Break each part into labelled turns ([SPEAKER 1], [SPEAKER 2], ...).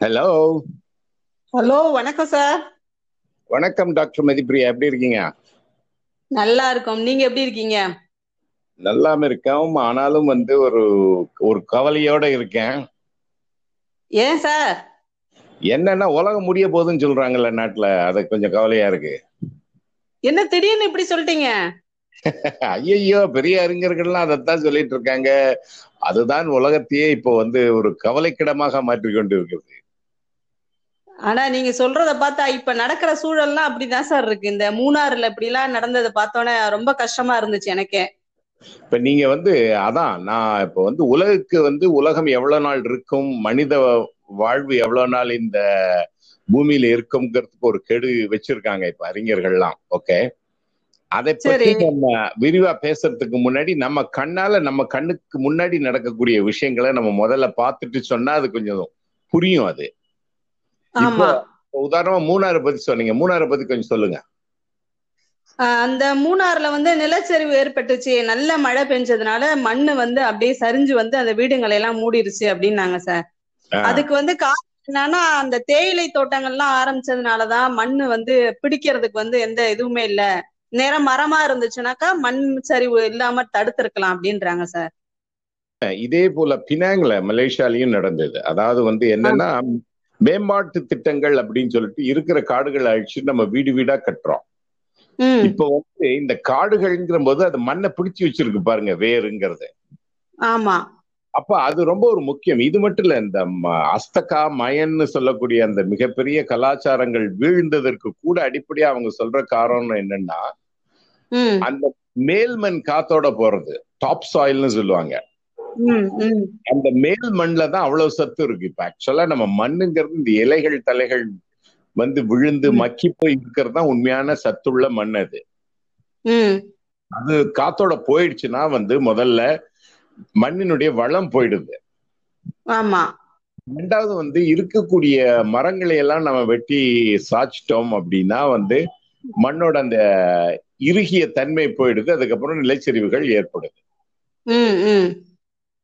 [SPEAKER 1] Hello
[SPEAKER 2] hello வணக்கம் sir
[SPEAKER 1] வணக்கம் doctor Mathipriya. எப்படி இருக்கீங்க?
[SPEAKER 2] நல்லா இருக்கோம். நீங்க எப்படி இருக்கீங்க?
[SPEAKER 1] நல்லாம இருக்கேன் ஆனாலும் வந்து ஒரு ஒரு கவலையோட இருக்கேன்.
[SPEAKER 2] ஏன் சார்
[SPEAKER 1] என்னன்னா உலகம் முடிய போகுதுன்னு சொல்றாங்கல்ல நாட்டுல. அது கொஞ்சம் கவலையா இருக்கு.
[SPEAKER 2] என்ன திடீர்னு இப்படி சொல்லிட்டீங்க?
[SPEAKER 1] ஐயையோ பெரிய அறிஞர்கள்லாம் அதைத்தான் சொல்லிட்டு இருக்காங்க. அதுதான் உலகத்தையே இப்போ வந்து ஒரு கவலைக்கிடமாக மாற்றி கொண்டு இருக்கிறது.
[SPEAKER 2] ஆனா நீங்க சொல்றத பார்த்தா இப்ப நடக்கிற சூழல்லாம் அப்படிதான் சார் இருக்கு. இந்த மூணாறுல இப்படி எல்லாம் நடந்ததை பார்த்தோன்னே ரொம்ப கஷ்டமா இருந்துச்சு எனக்கே.
[SPEAKER 1] இப்ப நீங்க வந்து அதான் நான் இப்ப வந்து உலகுக்கு வந்து உலகம் எவ்வளவு நாள் இருக்கும் மனித வாழ்வு எவ்வளவு நாள் இந்த பூமியில இருக்குங்கிறதுக்கு ஒரு கெடு வச்சிருக்காங்க இப்ப அறிஞர்கள்லாம் ஓகே அதை பற்றி. நம்ம விரிவா பேசுறதுக்கு முன்னாடி நம்ம கண்ணால நம்ம கண்ணுக்கு முன்னாடி நடக்கக்கூடிய விஷயங்களை நம்ம முதல்ல பார்த்துட்டு சொன்னா அது கொஞ்சம் புரியும் அது.
[SPEAKER 2] ஆமா.
[SPEAKER 1] உதாரணமா மூணாறு பத்தி சொன்னீங்க. மூணாறை பத்தி கொஞ்சம் சொல்லுங்க.
[SPEAKER 2] அந்த மூணாறுல வந்து நிலச்சரிவு ஏற்பட்டுச்சு. நல்ல மழை பெஞ்சதுனால மண்ணு வந்து அப்படியே சரிஞ்சு வந்து அந்த வீடுங்களை எல்லாம் மூடிருச்சு அப்படின்னாங்க சார். அதுக்கு வந்து காரணம் என்னன்னா அந்த தேயிலை தோட்டங்கள்லாம் ஆரம்பிச்சதுனாலதான் மண்ணு வந்து பிடிக்கிறதுக்கு வந்து எந்த இதுவுமே இல்ல. நேரம் மரமா இருந்துச்சுனாக்கா மண் சரிவு இல்லாம தடுத்திருக்கலாம் அப்படின்றாங்க சார்.
[SPEAKER 1] இதே போல பினாங்ல மலேசியாலயும் நடந்தது. அதாவது வந்து என்னன்னா மேம்பாட்டு திட்டங்கள் அப்படின்னு சொல்லிட்டு இருக்கிற காடுகளை அழிச்சு நம்ம வீடு வீடா கட்டுறோம். இப்போ வந்து இந்த காடுகள்ங்கிற போது அது மண்ணை பிடிச்சு வச்சிருக்கு பாருங்க வேருங்கிறது.
[SPEAKER 2] ஆமா.
[SPEAKER 1] அப்ப அது ரொம்ப ஒரு முக்கியம். இது மட்டும் இல்ல இந்த அஸ்தகா மயன்னு சொல்லக்கூடிய அந்த மிகப்பெரிய கலாச்சாரங்கள் வீழ்ந்ததற்கு கூட அடிப்படையா அவங்க சொல்ற காரணம் என்னன்னா அந்த மேல்மண் காத்தோட போறது டாப் சாயில்னு சொல்லுவாங்க. அந்த மேல் மண்ல தான் அவ்வளவு சத்து இருக்கு. இப்ப ஆக்சுவலா நம்ம மண்ணுங்கிறது இந்த இலைகள் தலைகள் வந்து விழுந்து. மக்கி போய் இருக்கிறது தான் உண்மையான சத்துள்ள மண் அது. அது காத்தோட போயிடுச்சுன்னா வந்து முதல்ல மண்ணினுடைய வளம் போயிடுது.
[SPEAKER 2] ஆமா.
[SPEAKER 1] ரெண்டாவது வந்து இருக்கக்கூடிய மரங்களை எல்லாம் நம்ம வெட்டி சாய்ச்சிட்டோம் அப்படின்னா வந்து மண்ணோட அந்த இறுகிய தன்மை போயிடுது. அதுக்கப்புறம் நிலச்சரிவுகள் ஏற்படுது.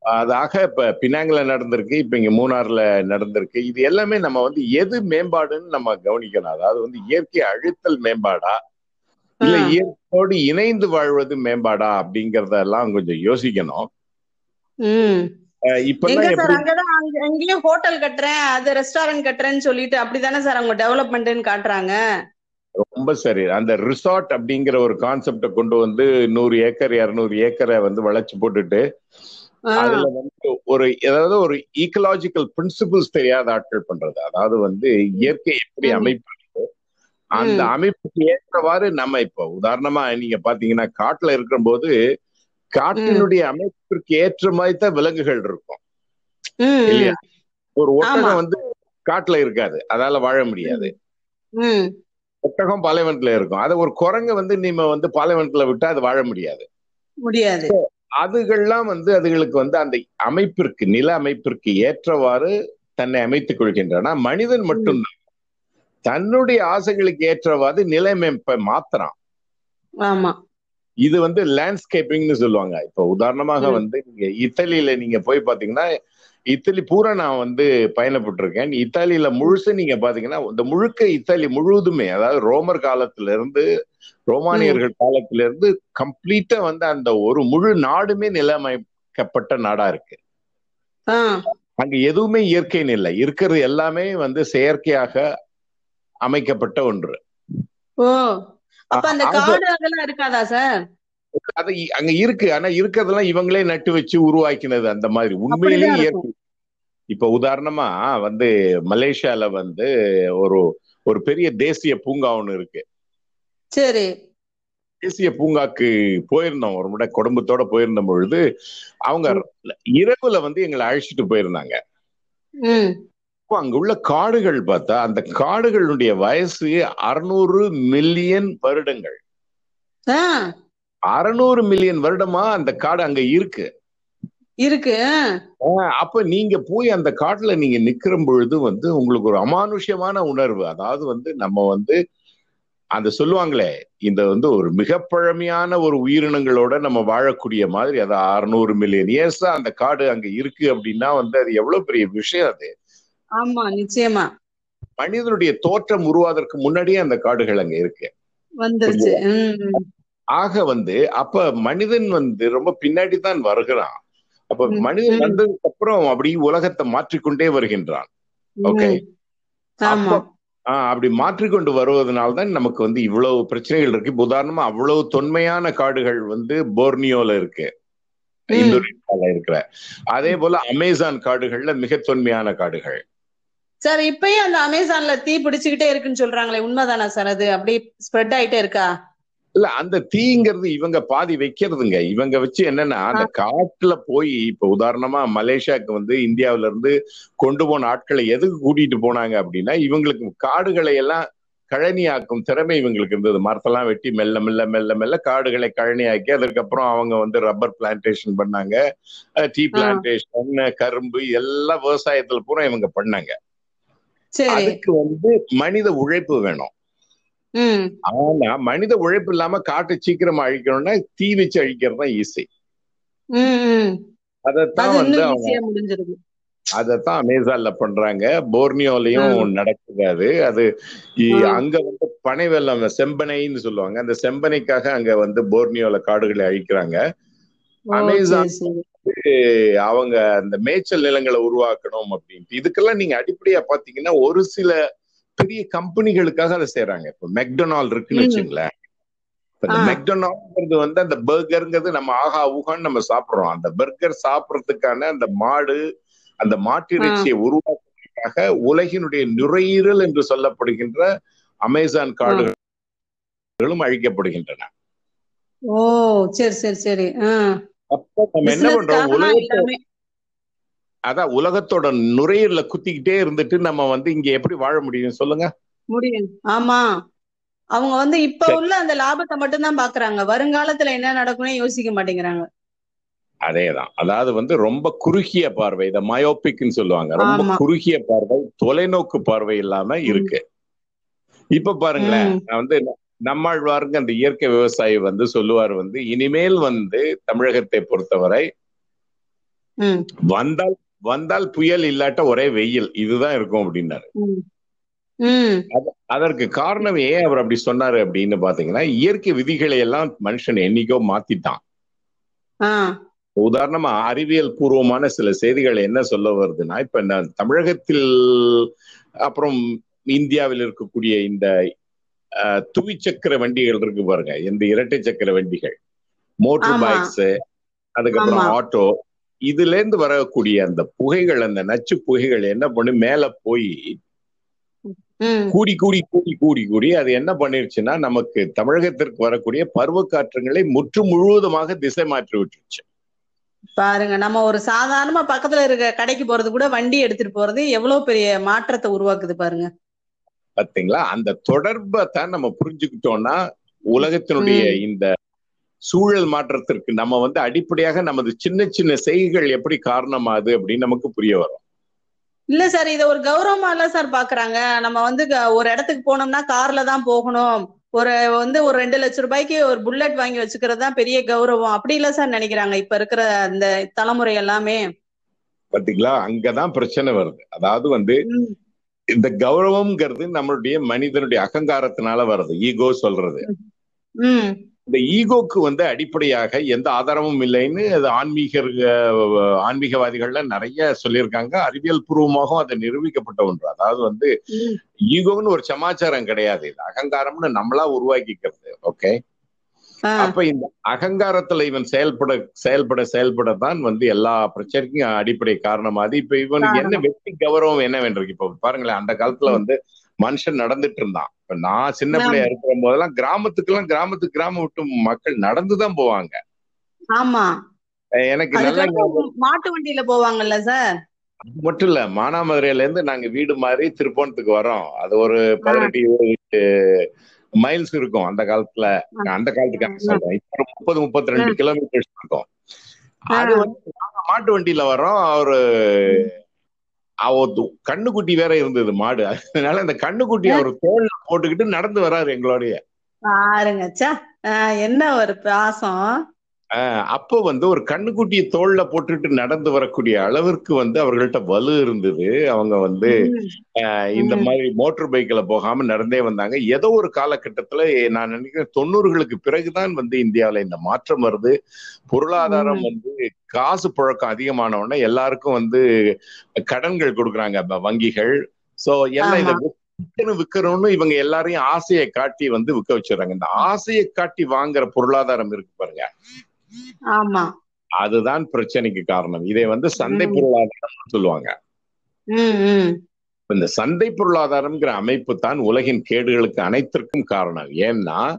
[SPEAKER 1] அதாக இப்ப பினாங்கில நடந்திருக்கு இப்ப இங்க மூணாறுல நடந்திருக்கு. இது எல்லாமே நம்ம வந்து எது மேம்பாடுன்னு நம்ம கவனிக்கணும். அதாவது வந்து இயற்கை அழுத்தல் மேம்பாடா? இல்ல. இயற்கையோடு இணைந்து வாழ்வது மேம்பாடா அப்படிங்கறதெல்லாம் கொஞ்சம் யோசிக்கணும்.
[SPEAKER 2] அங்கேயும் ஹோட்டல் கட்டுறேன் அது ரெஸ்டாரண்ட் கட்டுறேன்னு சொல்லிட்டு அப்படிதானே சார் அவங்க டெவலப்மெண்ட்னு காட்டுறாங்க?
[SPEAKER 1] ரொம்ப சரி. அந்த ரிசார்ட் அப்படிங்கிற ஒரு கான்செப்டை கொண்டு வந்து நூறு ஏக்கர் இருநூறு ஏக்கரை வந்து வளைச்சு போட்டுட்டு அதுல வந்து ஒரு ஏதாவது ஒரு ஈக்கலாஜிக்கல் பிரின்சிபிள்ஸ் தெரியாத ஆட்கள் பண்றது. அதாவது வந்து இயற்கை எப்படி. அமைப்பு அந்த. அமைப்புக்கு ஏற்றவாறு நம்ம இப்போ உதாரணமா நீங்க பாத்தீங்கன்னா காட்டுல இருக்கிற போது காட்டினுடைய அமைப்பிற்கு ஏற்ற மாதிரி தான் விலங்குகள் இருக்கும். இல்லையா? ஒரு. ஒட்டகம் வந்து காட்டுல இருக்காது. அதால வாழ முடியாது. ஒட்டகம் பாலைவனத்துல இருக்கும். அது ஒரு குரங்கு வந்து நீங்க வந்து பாலைவனத்துல விட்டா அது வாழ முடியாது.
[SPEAKER 2] முடியாது.
[SPEAKER 1] அதுகள்லாம் வந்து அதுகளுக்கு வந்து அந்த அமைப்பிற்கு நில அமைப்பிற்கு ஏற்றவாறு தன்னை அமைத்துக் கொள்கின்றன. மனிதன் மட்டும்தான் தன்னுடைய ஆசைகளுக்கு ஏற்றவாறு நிலையமைப்பை மாத்துறான்.
[SPEAKER 2] ஆமா.
[SPEAKER 1] இது வந்து லேண்ட்ஸ்கேப்பிங்னு சொல்லுவாங்க. இப்போ உதாரணமாக. வந்து நீங்க இத்தாலியில நீங்க போய் பாத்தீங்கன்னா இத்தாலி பூரா நான் வந்து பயணப்பட்டிருக்கேன். இத்தாலியில முழுசு நீங்க பாத்தீங்கன்னா இந்த முழுக்க இத்தாலி முழுவதுமே அதாவது ரோமர் காலத்துல இருந்து ரோமானியர்கள் காலத்துல இருந்து கம்ப்ளீட்டா வந்து அந்த ஒரு முழு நாடுமே நிலமைக்கப்பட்ட நாடா இருக்கு. அங்க எதுவுமே இயற்கைன்னு இல்லை இருக்கிறது எல்லாமே வந்து செயற்கையாக அமைக்கப்பட்ட ஒன்று. அது- அங்க இருக்கு. ஆனா இருக்கிறதெல்லாம் இவங்களே நட்டு வச்சு உருவாக்கினது அந்த மாதிரி. உண்மையிலேயே இயற்கை. இப்ப உதாரணமா வந்து மலேசியால வந்து ஒரு ஒரு பெரிய தேசிய பூங்கா ஒண்ணு இருக்கு.
[SPEAKER 2] சரி.
[SPEAKER 1] தேசிய பூங்காக்கு போயிருந்தோம். ஒரு முறை குடும்பத்தோட போயிருந்த பொழுது அவங்க இரவுல வந்து எங்களை அழைச்சிட்டு போயிருந்தாங்க. அங்க உள்ள காடுகள் பார்த்தா அந்த காடுகளுடைய வயசு அறுநூறு மில்லியன் வருடங்கள். அறுநூறு மில்லியன் வருடமா அந்த காடு அங்க இருக்கு.
[SPEAKER 2] இருக்கு
[SPEAKER 1] அப்ப நீங்க போய் அந்த காட்டுல நீங்க நிக்கிற பொழுது வந்து உங்களுக்கு ஒரு அமானுஷ்யமான உணர்வு. அதாவது வந்து நம்ம வந்து அந்த சொல்லுவாங்களே இந்த வந்து ஒரு மிக பழமையான ஒரு உயிரினங்களோட நம்ம வாழக்கூடிய மாதிரி அது அறுநூறு மில்லியன் இயர்ஸா அந்த காடு அங்க இருக்கு அப்படின்னா வந்து அது எவ்வளவு பெரிய விஷயம் அது?
[SPEAKER 2] ஆமா நிச்சயமா.
[SPEAKER 1] மனிதனுடைய தோற்றம் உருவாதற்கு முன்னாடியே அந்த காடுகள் அங்க இருக்கு.
[SPEAKER 2] வந்துருச்சு.
[SPEAKER 1] ஆக வந்து அப்ப மனிதன் வந்து ரொம்ப பின்னாடி தான் வருகிறான். அப்ப மனிதன். வந்ததுக்கு அப்புறம் அப்படி உலகத்தை மாற்றிக்கொண்டே வருகின்றான். ஓகே? ஆஹ் அப்படி மாற்றிக்கொண்டு வருவதனால தான் நமக்கு வந்து இவ்வளவு பிரச்சனைகள் இருக்கு. இப்ப உதாரணமா அவ்வளவு தொன்மையான காடுகள் வந்து போர்னியோல இருக்கு. இந்தோனேஷியால இருக்கிற. அதே போல அமேசான் காடுகள்ல மிக தொன்மையான காடுகள்.
[SPEAKER 2] சார் இப்பயும் அந்த அமேசான்ல தீ பிடிச்சுக்கிட்டே இருக்குன்னு சொல்றாங்களே உண்மைதானா சார் அது? அப்படி ஸ்ப்ரெட் ஆயிட்டே இருக்கா?
[SPEAKER 1] இல்ல அந்த தீங்கிறது இவங்க பாதி வைக்கிறதுங்க. இவங்க வச்சு என்னன்னா அந்த காட்டுல போய் இப்ப உதாரணமா மலேசியாவுக்கு வந்து இந்தியாவில இருந்து கொண்டு போன ஆட்களை எதுக்கு கூட்டிட்டு போனாங்க அப்படின்னா இவங்களுக்கு காடுகளை எல்லாம் கழனியாக்கும் திறமை இவங்களுக்கு இருந்தது. மரத்தெல்லாம் வெட்டி மெல்ல மெல்ல மெல்ல மெல்ல காடுகளை கழனியாக்கி அதுக்கப்புறம் அவங்க வந்து ரப்பர் பிளான்டேஷன் பண்ணாங்க. டீ பிளான்டேஷன் கரும்பு எல்லா விவசாயத்துல பூரா இவங்க பண்ணாங்க. அதுக்கு வந்து மனித உழைப்பு வேணும். ஆனா மனித உழைப்பு இல்லாம காட்டை சீக்கிரமா அழிக்கணும்னா தீ வச்சு அழிக்கிறது தான் ஈஸி அதைத்தான்
[SPEAKER 2] அது
[SPEAKER 1] வந்து அவங்க அதைத்தான் அமேசான்ல பண்றாங்க. போர்னியோலயும் நடக்குது. அது அது. அங்க வந்து பனை வெள்ளம் செம்பனைன்னு சொல்லுவாங்க. அந்த செம்பனைக்காக அங்க வந்து போர்னியோல காடுகளை அழிக்கிறாங்க. அமேசான். அவங்க அந்த மேய்ச்சல் நிலங்களை உருவாக்கணும் அப்படின்ட்டு. இதுக்கெல்லாம் நீங்க அடிப்படையா பாத்தீங்கன்னா ஒரு சில பெரிய கம்பெனிகளுக்காக அதை செய்யறாங்க இப்ப மெக்டொனால் இருக்குன்னு. வச்சுங்களேன்.
[SPEAKER 2] ஆ.
[SPEAKER 1] மெக்டொனால்ங்கிறது வந்து அந்த பர்கருங்கிறது நம்ம ஆகா ஊகான்னு நம்ம சாப்பிடுறோம். அந்த பர்கர் சாப்பிடறதுக்கான அந்த மாடு அந்த மாட்டு இறைச்சியை உருவாக்குவதற்காக உலகினுடைய நுரையீரல் என்று சொல்லப்படுகின்ற அமேசான் காடுகளும் அழிக்கப்படுகின்றன.
[SPEAKER 2] ஓ சரி சரி சரி.
[SPEAKER 1] அப்ப நம்ம என்ன பண்றோம்? உலகத்தை அதான் உலகத்தோட நுரையீரல குத்திக்கிட்டே இருந்துட்டு நம்ம வந்து இங்க எப்படி வாழ முடியும் சொல்லுங்க.
[SPEAKER 2] முடியும். ஆமா. அவங்க வந்து இப்ப. உள்ள அந்த லாபத்தை மட்டும் தான் பாக்குறாங்க. வருங்காலத்துல என்ன நடக்கும்னு யோசிக்க மாட்டேங்கிறாங்க.
[SPEAKER 1] அதேதான். அதாவது வந்து ரொம்ப குறுகிய பார்வை இத மயோபிக்னு சொல்லுவாங்க. ரொம்ப. குறுகிய பார்வை தொலைநோக்கு பார்வை இல்லாம இருக்கு. இப்ப பாருங்களேன் வந்து நம்மாழ்வாருங்க அந்த இயற்கை விவசாயி வந்து சொல்லுவார் வந்து இனிமேல் வந்து தமிழகத்தை பொறுத்தவரை வந்தால் வந்தால் புயல் இல்லாட்ட ஒரே வெயில் இதுதான் இருக்கும் அப்படின்னாரு. அதற்கு காரணம் ஏன் அவர் அப்படி சொன்னாரு அப்படின்னு பாத்தீங்கன்னா இயற்கை விதிகளை எல்லாம் மனுஷன் என்னைக்கோ மாத்திட்டான். உதாரணமா அறிவியல் பூர்வமான சில செய்திகள் என்ன சொல்ல வருதுன்னா இப்ப தமிழகத்தில் அப்புறம் இந்தியாவில் இருக்கக்கூடிய இந்த துவிச்சக்கர வண்டிகள் இருக்கு பாருங்க இந்த இரட்டை சக்கர வண்டிகள். மோட்டர். பைக்ஸ் அதுக்கப்புறம். ஆட்டோ இதுல இருந்து வரக்கூடிய அந்த புகைகள் அந்த நச்சு புகைகள் என்ன பண்ணு மேல போய். கூடி கூடி கூடி கூடி கூடி அது என்ன பண்ணிருச்சுன்னா நமக்கு தமிழகத்திற்கு வரக்கூடிய பருவ காற்றுங்களை முற்று முழுவதுமாக திசை மாற்றி விட்டுருச்சு.
[SPEAKER 2] பாருங்க நம்ம ஒரு சாதாரணமா பக்கத்துல இருக்க கடைக்கு போறது கூட வண்டி எடுத்துட்டு போறது எவ்வளவு பெரிய மாற்றத்தை உருவாக்குது பாருங்க.
[SPEAKER 1] பாத்தீங்களா? அந்த தொடர்பை தான் நம்ம புரிஞ்சுக்கிட்டோம்னா உலகத்தினுடைய இந்த சூழல் மாற்றத்திற்கு நம்ம வந்து அடிப்படையாக நமது சின்ன சின்ன செய்கைகள் எப்படி காரணமாகுது அப்படின்னு நமக்கு புரிய வரும்.
[SPEAKER 2] இல்ல சார் இத ஒரு கௌரவமா இல்ல சார் பாக்குறாங்க. நம்ம வந்து ஒரு இடத்துக்கு போனோம்னா கார்ல தான் போகணும். ஒரு வந்து ஒரு ரெண்டு லட்சம் ரூபாய்க்கு ஒரு புல்லட் வாங்கி வச்சுக்கிறது தான் பெரிய கௌரவம். அப்படி இல்ல சார் நினைக்கிறாங்க. இப்ப இருக்கிற அந்த தலைமுறை எல்லாமே.
[SPEAKER 1] பாத்தீங்களா? அங்கதான் பிரச்சனை வருது. அதாவது வந்து இந்த கௌரவம்ங்கிறது நம்மளுடைய மனிதனுடைய அகங்காரத்தினால வருது. ஈகோ சொல்றது. இந்த ஈகோக்கு வந்து அடிப்படையாக எந்த ஆதாரமும் இல்லைன்னு அது ஆன்மீக ஆன்மீகவாதிகள்ல நிறைய சொல்லியிருக்காங்க. அறிவியல் பூர்வமாகவும் அது நிரூபிக்கப்பட்ட ஒன்று. அதாவது வந்து. ஈகோன்னு ஒரு சமாச்சாரம் கிடையாது. இது அகங்காரம்னு நம்மளா உருவாக்கிக்கிறது. ஓகே? அப்ப இந்த அகங்காரத்துல இவன் செயல்பட செயல்பட செயல்பட தான் வந்து எல்லா பிரச்சனைக்கும் அடிப்படை காரணமாது இப்ப இவனுக்கு என்ன வெற்றி கௌரவம் என்ன வேண்டிருக்கு இப்ப பாருங்களேன் அந்த காலத்துல வந்து மனுஷன் நடந்துட்டு இருந்தான் இப்ப நான் சின்ன. பிள்ளையா இருக்கிற போதெல்லாம் கிராமத்துக்கெல்லாம் கிராமத்துக்கு கிராமம் விட்டு மக்கள் நடந்துதான் போவாங்க.
[SPEAKER 2] ஆமா.
[SPEAKER 1] எனக்கு நல்லா
[SPEAKER 2] மாட்டு வண்டியில போவாங்கல்ல சார்?
[SPEAKER 1] அது மட்டும் இல்ல மானாமதுரையில இருந்து நாங்க வீடு மாதிரி திருப்போணத்துக்கு வரோம். அது ஒரு பதினெட்டு இருபது மைல்ஸ் இருக்கும் அந்த காலத்துல. அந்த காலத்துக்காக சொல்றேன். இப்ப முப்பது முப்பத்தி ரெண்டு கிலோமீட்டர்ஸ் இருக்கும். அது வந்து மாட்டு வண்டியில வரோம். அவரு அவ கண்ணுக்குட்டி வேற இருந்தது மாடு. அதனால அந்த கண்ணுக்குட்டி அவர் தோல்ல போட்டுக்கிட்டு நடந்து வராரு எங்களோடய.
[SPEAKER 2] பாருங்க என்ன ஒரு பாசம்.
[SPEAKER 1] அப்போ வந்து ஒரு கண்ணுக்குட்டியை தோல்ல போட்டுட்டு நடந்து வரக்கூடிய அளவிற்கு வந்து அவர்கள்ட்ட வலு இருந்தது. அவங்க வந்து இந்த மாதிரி மோட்டார் பைக்ல போகாம நடந்தே வந்தாங்க. ஏதோ ஒரு காலகட்டத்துல நான் நினைக்கிறேன் தொண்ணூறுகளுக்கு பிறகுதான் வந்து இந்தியாவில இந்த மாற்றம் வருது. பொருளாதாரம். வந்து காசு புழக்கம் அதிகமான உடனே எல்லாருக்கும் வந்து கடன்கள் கொடுக்குறாங்க வங்கிகள். சோ எல்லாம் இதை விற்கணும் விற்கணும்னு இவங்க எல்லாரையும் ஆசையை காட்டி வந்து விற்க வச்சிடுறாங்க. இந்த ஆசையை காட்டி வாங்குற பொருளாதாரம் இருக்கு பாருங்க.
[SPEAKER 2] ஆமா.
[SPEAKER 1] அதுதான் பிரச்சனைக்கு காரணம். இதை வந்து சந்தை பொருளாதாரம் சொல்லுவாங்க. இந்த சந்தை பொருளாதாரம்ங்கிற அமைப்பு தான் உலகின் கேடுகளுக்கு அனைத்திற்கும் காரணம். ஏன்னா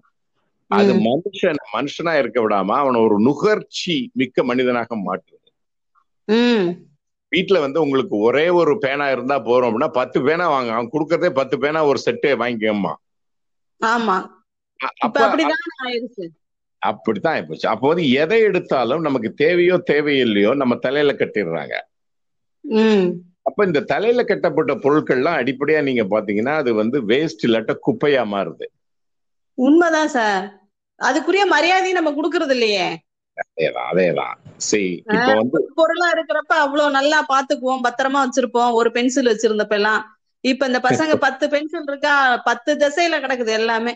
[SPEAKER 1] அது மனுஷன் மனுஷனா இருக்க விடாம அவனை ஒரு நுகர்ச்சி மிக்க மனிதனாக மாற்றுது. வீட்டுல வந்து உங்களுக்கு ஒரே ஒரு பேனா இருந்தா போறோம் அப்படின்னா பத்து பேனா வாங்க. அவன் கொடுக்கறதே பத்து பேனா ஒரு செட்டே வாங்கிக்கம்மா.
[SPEAKER 2] ஆமா.
[SPEAKER 1] அப்ப
[SPEAKER 2] அப்படிதான்
[SPEAKER 1] அப்படித்தான் ஆயிப்போச்சு. அப்போ வந்து எதை எடுத்தாலும் நமக்கு தேவையோ தேவையில்லையோ நம்ம தலையில கட்டிடுறாங்க. அப்ப இந்த தலையில கட்டப்பட்ட பொருட்கள்லாம் அடிப்படையா நீங்க பாத்தீங்கன்னா அது வந்து வேஸ்ட் இல்லாட்ட குப்பையா மாறுது.
[SPEAKER 2] உண்மைதான் சார். அதுக்குரிய மரியாதையை நம்ம குடுக்கறது இல்லையே.
[SPEAKER 1] அதேதான் அதேதான். சரி இப்ப
[SPEAKER 2] ஆஹ்
[SPEAKER 1] வந்து
[SPEAKER 2] பொருளா இருக்கிறப்ப அவ்வளவு நல்லா பாத்துக்குவோம். பத்திரமா வச்சிருப்போம். ஒரு பென்சில் வச்சிருந்தப்ப எல்லாம். இப்ப இந்த பசங்க பத்து பென்சில் இருக்கா? பத்து திசையில கிடக்குது எல்லாமே.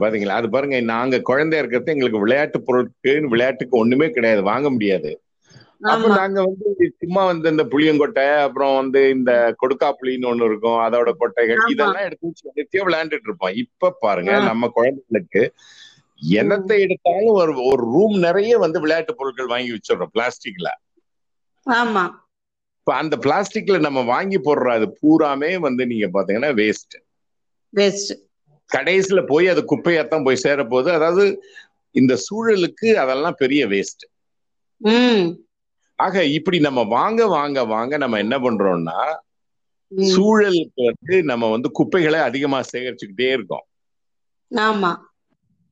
[SPEAKER 1] பாத்தீங்களா? அது பாருங்க நாங்க குழந்தையா இருக்கிறது எங்களுக்கு விளையாட்டு பொருட்கு விளையாட்டுக்கு ஒண்ணுமே கிடையாது வாங்க முடியாது. அப்ப நாங்க வந்து சும்மா வந்து இந்த புளியங்கொட்டை அப்புறம் வந்து இந்த கொடுக்காப்புளின்னு ஒண்ணு இருக்கும் அதோட கொட்டைகள் இதெல்லாம் எடுத்து வச்சு விளையாண்டுட்டு இருப்போம். இப்ப பாருங்க நம்ம குழந்தைகளுக்கு என்னத்தை எடுத்தாலும் ஒரு ஒரு ரூம் நிறைய வந்து விளையாட்டு பொருட்கள் வாங்கி வச்சிடுறோம் பிளாஸ்டிக்ல.
[SPEAKER 2] ஆமா.
[SPEAKER 1] இப்ப அந்த பிளாஸ்டிக்ல நம்ம வாங்கி போடுற அது பூராமே வந்து நீங்க பாத்தீங்கன்னா வேஸ்ட்
[SPEAKER 2] வேஸ்ட்
[SPEAKER 1] கடைசியில போய் அது குப்பையாத்தான் போய் சேர போகுது அதாவது இந்த சூழலுக்கு அதெல்லாம் பெரிய வேஸ்ட் ஆக இப்படி நம்ம வாங்க வாங்க வாங்க நம்ம என்ன பண்றோம்னா சூழலுக்கு வந்து நம்ம வந்து குப்பைகளை அதிகமா சேகரிச்சுக்கிட்டே இருக்கோம்.
[SPEAKER 2] ஆமா.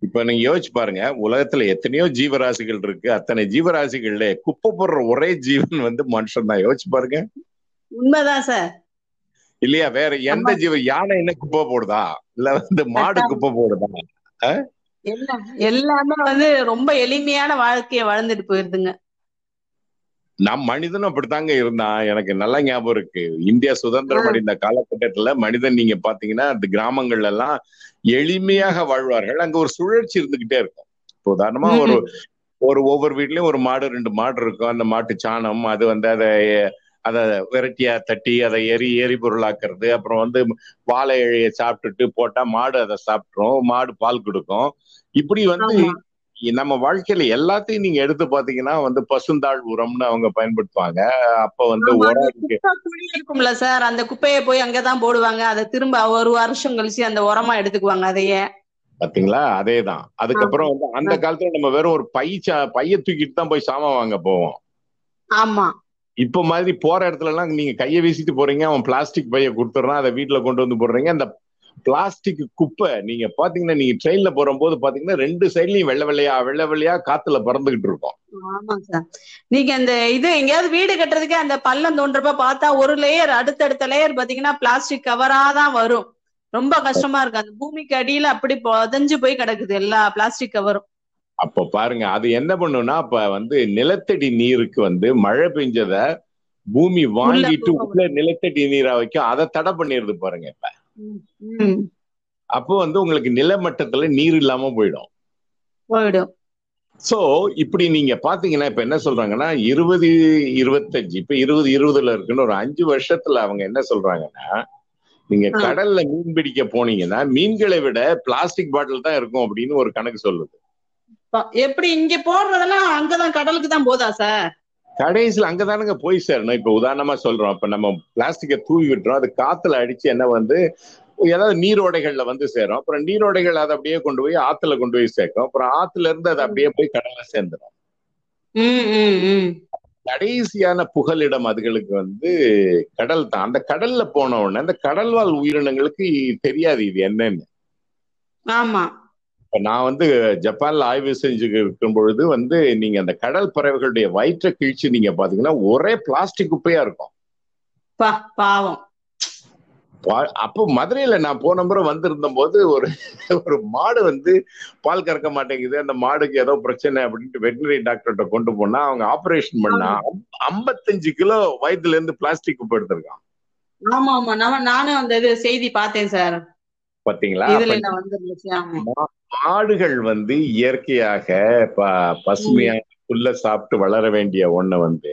[SPEAKER 1] இப்ப நீங்க யோசிச்சு பாருங்க உலகத்துல எத்தனையோ ஜீவராசிகள் இருக்கு. அத்தனை ஜீவராசிகள்ல குப்பை போடுற ஒரே ஜீவன் வந்து மனுஷன் தான் யோசிச்சு பாருங்க.
[SPEAKER 2] உண்மைதான் சார்.
[SPEAKER 1] இல்லையா? வேற எந்த ஜீவ யானை என்ன குப்பை போடுதா? இல்ல வந்து மாடு குப்பை போடுதா?
[SPEAKER 2] எல்லாம் வந்து ரொம்ப எளிமையான வாழ்க்கைய வாழ்ந்துட்டு போயிருதுங்க.
[SPEAKER 1] நம் மனிதனும் அப்படித்தாங்க இருந்தான். எனக்கு நல்ல ஞாபகம் இருக்கு. இந்தியா சுதந்திரம் அடைந்த காலகட்டத்துல மனிதன் நீங்க பாத்தீங்கன்னா அந்த கிராமங்கள்ல எல்லாம் எளிமையாக வாழ்வார்கள். அங்க ஒரு சுழற்சி இருந்துகிட்டே இருக்கும். இப்போ உதாரணமா ஒரு ஒரு ஒவ்வொரு வீட்லயும் ஒரு மாடு ரெண்டு மாடு இருக்கும். அந்த மாட்டு சாணம் அது வந்து அதை அதை விரட்டியா தட்டி அதை எரி எரிபொருளாக்குறது. அப்புறம் வந்து வாழை இழைய சாப்பிட்டுட்டு போட்டா மாடு அதை சாப்பிட்ரும் மாடு பால் கொடுக்கும். இப்படி வந்து நம்ம வாழ்க்கையில எல்லாத்தையும் நீங்க எடுத்து பாத்தீங்கன்னா வந்து பசுந்தாள் உரம்னு அவங்க பயன்படுத்துவாங்க. அப்ப வந்து
[SPEAKER 2] இருக்கும்ல சார். அந்த குப்பையை போய் அங்கதான் போடுவாங்க. அதை திரும்ப ஒரு வருஷம் கழிச்சு அந்த உரமா எடுத்துக்குவாங்க அதையே.
[SPEAKER 1] பாத்தீங்களா? அதேதான்.
[SPEAKER 2] ஆமா
[SPEAKER 1] அதுக்கப்புறம் வந்து அந்த காலத்துல நம்ம வெறும் ஒரு பை பைய தூக்கிட்டு தான் போய் சாமான் வாங்க போவோம்.
[SPEAKER 2] ஆமா.
[SPEAKER 1] இப்ப மாதிரி போற இடத்துல எல்லாம் நீங்க கையை வீசிட்டு போறீங்க அவன் பிளாஸ்டிக் பைய கொடுத்துறான் அதை வீட்டுல கொண்டு வந்து போடுறீங்க. அந்த பிளாஸ்டிக் குப்பை நீங்க பாத்தீங்கன்னா நீங்க ட்ரெயின்ல போகும்போது பாத்தீங்கன்னா ரெண்டு சைட்லயும் வெள்ள வெள்ளையா வெள்ள வெள்ளையா காத்துல பறந்துகிட்டு இருக்கும்.
[SPEAKER 2] ஆமா சார். நீங்க அந்த இது எங்கேயாவது வீடு கட்டுறதுக்கே அந்த பள்ளம் தோன்றப்ப பார்த்தா ஒரு லேயர் அடுத்தடுத்த லேயர் பாத்தீங்கன்னா பிளாஸ்டிக் கவரா தான் வரும். ரொம்ப கஷ்டமா இருக்கு. அந்த பூமிக்கு அடியில அப்படி புதஞ்சு போய் கிடக்குது எல்லா பிளாஸ்டிக் கவரும்
[SPEAKER 1] அப்ப பாருங்க அது என்ன பண்ணும்னா அப்ப வந்து நிலத்தடி நீருக்கு வந்து மழை பெஞ்சத பூமி வாங்கிட்டு உள்ள நிலத்தடி நீரா வைக்கும். அதை தடை பண்ணிடுது பாருங்க இப்ப. அப்போ வந்து உங்களுக்கு நிலமட்டத்துல நீர் இல்லாம போயிடும்.
[SPEAKER 2] போயிடும்.
[SPEAKER 1] சோ இப்படி நீங்க பாத்தீங்கன்னா இப்ப என்ன சொல்றாங்கன்னா இருபது இருபத்தஞ்சு இப்ப இருபது இருபதுல இருக்குன்னு ஒரு அஞ்சு வருஷத்துல அவங்க என்ன சொல்றாங்கன்னா நீங்க கடல்ல மீன் பிடிக்க போனீங்கன்னா மீன்களை விட பிளாஸ்டிக் பாட்டில் தான் இருக்கும் அப்படின்னு ஒரு கணக்கு சொல்லுது.
[SPEAKER 2] எப்படி இங்க போடுறதெல்லாம் அங்கதான் கடலுக்கு தான் போதா சார்?
[SPEAKER 1] கடைசியில் அங்கதானுங்க போய் சேரணும். இப்ப உதாரணமா சொல்றோம். இப்ப நம்ம பிளாஸ்டிக்கை தூவி விட்டுறோம். அது காத்துல அடிச்சு என்ன வந்து ஏதாவது நீரோடைகள்ல வந்து சேரும். அப்புறம் நீரோடைகள் அதை அப்படியே கொண்டு போய் ஆத்துல கொண்டு போய் சேர்க்கும். அப்புறம் ஆத்துல இருந்து அது அப்படியே போய் கடல்ல சேர்ந்துடும். கடைசியான புகலிடம் அதுகளுக்கு வந்து கடல் தான். அந்த கடல்ல போன உடனே அந்த கடல்வாழ் உயிரினங்களுக்கு தெரியாது இது என்னன்னு.
[SPEAKER 2] ஆமா.
[SPEAKER 1] இப்ப நான் வந்து ஜப்பான்ல ஆய்வு செஞ்சு இருக்கும் பொழுது வந்து நீங்க அந்த கடல் பறவைகளுடைய வயிற்றை கிழிச்சு நீங்க பாத்தீங்கன்னா ஒரே பிளாஸ்டிக் குப்பையா இருக்கும்.
[SPEAKER 2] பாவம்.
[SPEAKER 1] அப்போ மதுரையில நான் போன முறை வந்திருந்த போது ஒரு ஒரு மாடு வந்து பால் கறக்க மாட்டேங்குது. அந்த மாடுக்கு ஏதோ பிரச்சனை அப்படின்ட்டு வெட்டினரி டாக்டர்கிட்ட கொண்டு போனா அவங்க ஆபரேஷன் பண்ணா ஐம்பத்தஞ்சு கிலோ வயித்துல இருந்து பிளாஸ்டிக் உப்பு எடுத்திருக்கான்.
[SPEAKER 2] ஆமா ஆமா. நானும் அந்த இது செய்தி பார்த்தேன் சார்.
[SPEAKER 1] பாத்தீங்களா? மாடுகள் வந்து இயற்கையாக பசுமையான புல்ல சாப்பிட்டு வளர வேண்டிய ஒண்ண வந்து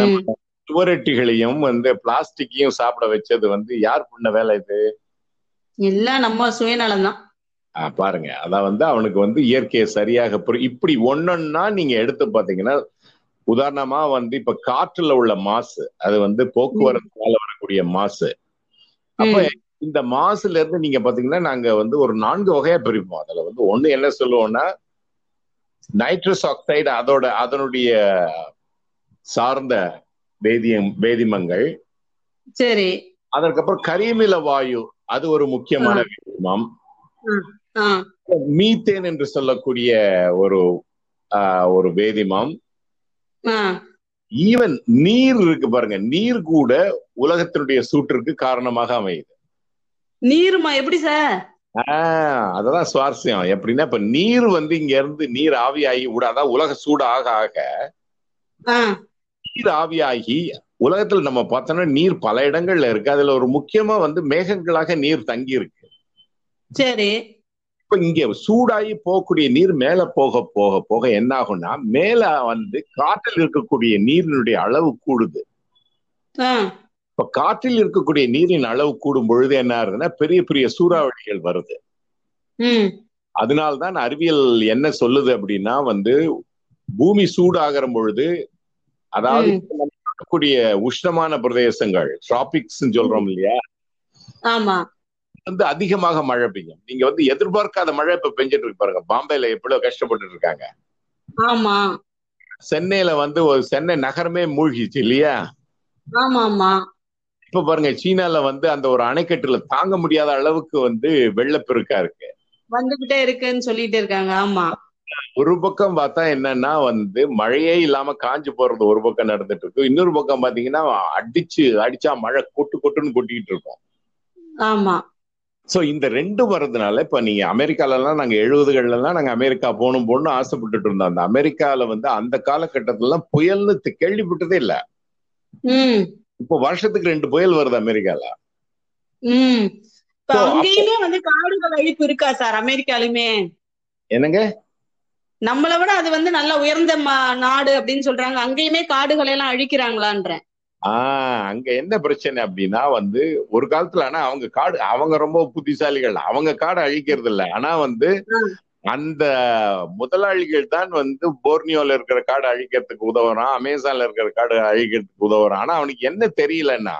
[SPEAKER 1] நம்ம சுவரொட்டிகளையும் வந்து பிளாஸ்டிக்கையும் சாப்பிட வச்சது வந்து யார் பண்ண வேலை இது?
[SPEAKER 2] எல்லாம் நம்ம சுயநலம் தான்.
[SPEAKER 1] பாருங்க. அதான் வந்து அவனுக்கு வந்து இயற்கையை சரியாக இப்படி ஒன்னொன்னா நீங்க எடுத்து பாத்தீங்கன்னா உதாரணமா வந்து இப்ப காற்றுல உள்ள மாசு அது வந்து போக்குவரத்துனால வரக்கூடிய மாசு. அப்ப இந்த மாசுல இருந்து நீங்க பாத்தீங்கன்னா நாங்க வந்து ஒரு நான்கு வகையா பிரிப்போம். அதுல வந்து ஒண்ணு என்ன சொல்லுவோம்னா நைட்ரஸ் ஆக்சைடு அதோட அதனுடைய சார்ந்த வேதியம் வேதிமங்கள்.
[SPEAKER 2] சரி.
[SPEAKER 1] அதற்கப்புறம் கரியமில வாயு அது ஒரு முக்கியமான வேதிமம். மீத்தேன் என்று சொல்லக்கூடிய ஒரு ஒரு வேதிமம். ஈவன் நீர் இருக்கு பாருங்க நீர் கூட உலகத்தினுடைய சூட்டிற்கு காரணமாக அமையுது.
[SPEAKER 2] நீருமா எப்படி சார்
[SPEAKER 1] அததான் சுவாரஸ்யம். எப்படின்னா இப்ப நீர் வந்து இங்க இருந்து நீர் ஆவியாகி விட அதான் உலக சூடு ஆக ஆக நீர் ஆவியாகி உலகத்துல நம்ம பார்த்தோம்னா நீர் பல இடங்கள்ல இருக்கு. அதுல ஒரு முக்கியமா வந்து மேகங்களாக நீர் தங்கி இருக்கு
[SPEAKER 2] சரி.
[SPEAKER 1] இப்ப இங்க சூடாகி போகக்கூடிய நீர் மேல போக போக போக என்ன ஆகும்னா மேல வந்து காற்றில் இருக்கக்கூடிய நீரினுடைய அளவு கூடுது. இப்ப காற்றில் இருக்கக்கூடிய நீரின் அளவு கூடும் பொழுது என்ன ஆகுதுன்னா பெரிய பெரிய சூறாவளிகள் வருது. அதனால்தான் அறிவியல் என்ன சொல்லுது அப்படின்னா வந்து பூமி சூடாகிற பொழுது அதாவது இருக்கக்கூடிய உஷ்ணமான பிரதேசங்கள் டிராபிக்ஸ் சொல்றோம் இல்லையா?
[SPEAKER 2] ஆமா.
[SPEAKER 1] வந்து அதிகமாக மழை பெய்யும். நீங்க வந்து எதிர்பார்க்காத மழை இப்ப பெஞ்சிட்டு இருக்கு பாருங்க. பாம்பேல எவ்வளவு கஷ்டப்பட்டு இருக்காங்க.
[SPEAKER 2] ஆமா.
[SPEAKER 1] சென்னையில வந்து ஒரு சென்னை நகரமே மூழ்கிச்சு இல்லையா?
[SPEAKER 2] ஆமா ஆமா
[SPEAKER 1] இப்ப பாருங்க சீனால வந்து அந்த ஒரு அணைக்கட்டுல தாங்க முடியாத அளவுக்கு வந்து வெள்ளப்பெருக்கா இருக்கு.
[SPEAKER 2] வந்துகிட்டே இருக்குன்னு சொல்லிட்டு இருக்காங்க ஆமா.
[SPEAKER 1] ஒரு பக்கம் பார்த்தா என்னன்னா வந்து மழையே இல்லாம காஞ்சு போறது ஒரு பக்கம் நடந்துட்டு இருக்கு. இன்னொரு பக்கம் பாத்தீங்கன்னா அடிச்சு அடிச்சா மழை கொட்டு கொட்டுன்னு கொட்டிக்கிட்டு இருக்கும்.
[SPEAKER 2] ஆமா.
[SPEAKER 1] சோ இந்த ரெண்டு வர்றதுனால இப்ப நீங்க அமெரிக்கால எல்லாம் நாங்க எழுபதுகள்ல எல்லாம் நாங்க அமெரிக்கா போகணும் போகணும்னு ஆசைப்பட்டுட்டு இருந்தோம். அந்த அமெரிக்கால வந்து அந்த காலகட்டத்துல எல்லாம் புயல்னு கேள்விப்பட்டதே இல்ல. இப்போ வருஷத்துக்கு ரெண்டு புயல் வருது அமெரிக்கால.
[SPEAKER 2] அங்கேயுமே வந்து காடுகள் அழிப்பு இருக்கா சார் அமெரிக்காலுமே
[SPEAKER 1] என்னங்க?
[SPEAKER 2] நம்மளை விட அது வந்து நல்ல உயர்ந்த நாடு அப்படின்னு சொல்றாங்க. அங்கேயுமே காடுகளை எல்லாம் அழிக்கிறாங்களான்றேன்.
[SPEAKER 1] ஆஹ் அங்க என்ன பிரச்சனை அப்படின்னா வந்து ஒரு காலத்துல ஆனா அவங்க காடு அவங்க ரொம்ப புத்திசாலிகள். அவங்க காடை அழிக்கிறது இல்ல ஆனா வந்து. அந்த முதலாளிகள் தான் வந்து போர்னியோல இருக்கிற காடு அழிக்கிறதுக்கு உதவுறான் அமேசான்ல இருக்கிற காடு அழிக்கிறதுக்கு உதவுறான். ஆனா அவனுக்கு என்ன தெரியலன்னா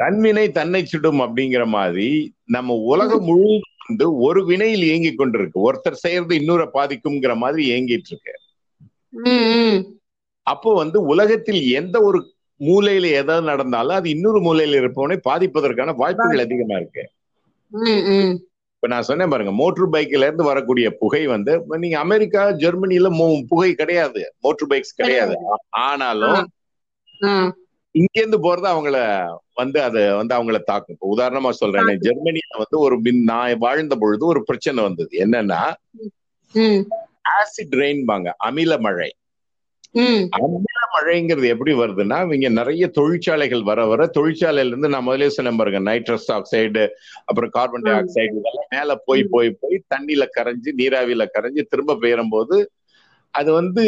[SPEAKER 1] தன்வினை தன்னை சுடும் அப்படிங்கிற மாதிரி நம்ம உலகம் முழுவதும் வந்து ஒரு வினையில் இயங்கிக் கொண்டிருக்கு. ஒருத்தர் செய்யறது இன்னொரு பாதிக்கும்ங்கிற மாதிரி இயங்கிட்டு இருக்கு. அப்போ வந்து உலகத்தில் எந்த ஒரு மூலையில ஏதாவது நடந்தாலும் அது இன்னொரு மூலையில இருப்பவனை பாதிப்பதற்கான வாய்ப்புகள் அதிகமா இருக்கு. இப்ப நான் சொன்னேன் பாருங்க மோட்டர் பைக்ல இருந்து வரக்கூடிய புகை வந்து நீங்க அமெரிக்கா ஜெர்மனில புகை கிடையாது. மோட்டர் பைக்ஸ் கிடையாது. ஆனாலும் இங்க இருந்து போறது அவங்கள வந்து அது வந்து அவங்கள தாக்கும். இப்ப உதாரணமா சொல்றேன் ஜெர்மனியில வந்து ஒரு நான் வாழ்ந்த பொழுது ஒரு பிரச்சனை வந்தது. என்னன்னா ஆசிட் ரெயின்பாங்க அமில மழை. அமில மழைங்கிறது எப்படி வருதுன்னா இங்க நிறைய தொழிற்சாலைகள் வர வர தொழிற்சாலையில இருந்து நான் முதலே சொன்ன பாருங்க நைட்ரஸ் ஆக்சைடு அப்புறம் கார்பன் டை ஆக்சைடு இதெல்லாம் மேல போய் போய் போய் தண்ணியில கரைஞ்சு நீராவியில கரைஞ்சு திரும்ப பெயரும் போது அது வந்து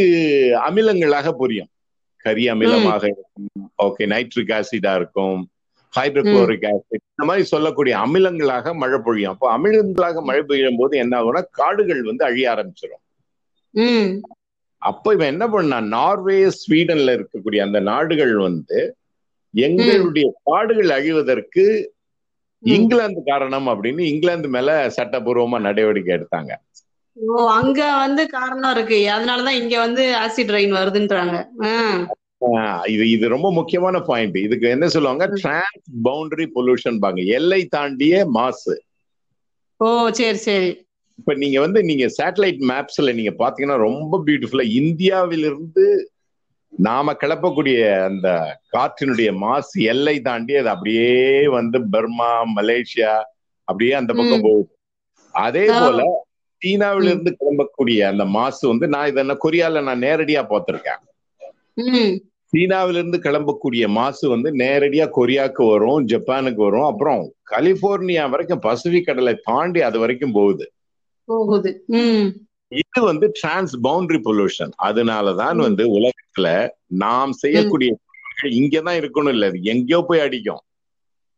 [SPEAKER 1] அமிலங்களாக புரியும். கரி அமிலமாக இருக்கும். ஓகே நைட்ரிக் ஆசிடா இருக்கும். ஹைட்ரோகுளோரிக் ஆசிட் இந்த மாதிரி சொல்லக்கூடிய அமிலங்களாக மழை பொழியும். அப்போ அமிலங்களாக மழை பெய்யும் போது என்ன ஆகும்னா காடுகள் வந்து அழிய ஆரம்பிச்சிடும் அப்ப இவன் என்ன பண்ணான் நார்வே ஸ்வீடன்ல இருக்கக்கூடிய அந்த நாடுகள் வந்து எங்களுடைய காடுகள் அழிவதற்கு இங்கிலாந்து காரணம் அப்படின்னு இங்கிலாந்து மேல சட்டபூர்வமா நடவடிக்கை எடுத்தாங்க.
[SPEAKER 2] ஓ அங்க வந்து காரணம் இருக்கு. அதனாலதான் இங்க வந்து ஆசிட் ரெயின் வருதுன்றாங்க.
[SPEAKER 1] இது இது ரொம்ப முக்கியமான பாயிண்ட் இதுக்கு என்ன சொல்லுவாங்க? டிரான்ஸ் பவுண்டரி பொல்யூஷன் பாங்க. எல்லை தாண்டிய மாசு.
[SPEAKER 2] ஓ சரி சரி.
[SPEAKER 1] இப்ப நீங்க வந்து நீங்க சேட்டலைட் மேப்ஸ்ல நீங்க பாத்தீங்கன்னா ரொம்ப பியூட்டிஃபுல்லா இந்தியாவிலிருந்து நாம கிளப்பக்கூடிய அந்த காற்றினுடைய மாசு எல்லை தாண்டி அது அப்படியே வந்து பர்மா மலேசியா அப்படியே அந்த பக்கம்
[SPEAKER 2] ம்.
[SPEAKER 1] போகுது. அதே. போல சீனாவில இருந்து கிளம்பக்கூடிய அந்த மாசு வந்து நான் இதென்ன கொரியால நான் நேரடியா பார்த்திருக்கேன்
[SPEAKER 2] ம்.
[SPEAKER 1] சீனாவில இருந்து கிளம்பக்கூடிய மாசு வந்து நேரடியா கொரியாக்கு வரும் ஜப்பானுக்கு வரும். அப்புறம் கலிபோர்னியா வரைக்கும் பசிபிக் கடலை தாண்டி அது வரைக்கும் போகுது.
[SPEAKER 2] போகுது.
[SPEAKER 1] இது வந்து டிரான்ஸ் பவுண்டரி பொல்யூஷன் அதனாலதான். வந்து உலகத்துல நாம் செய்யக்கூடிய இங்கதான் இருக்கணும் இல்ல. எங்கேயோ போய் அடிக்கும்.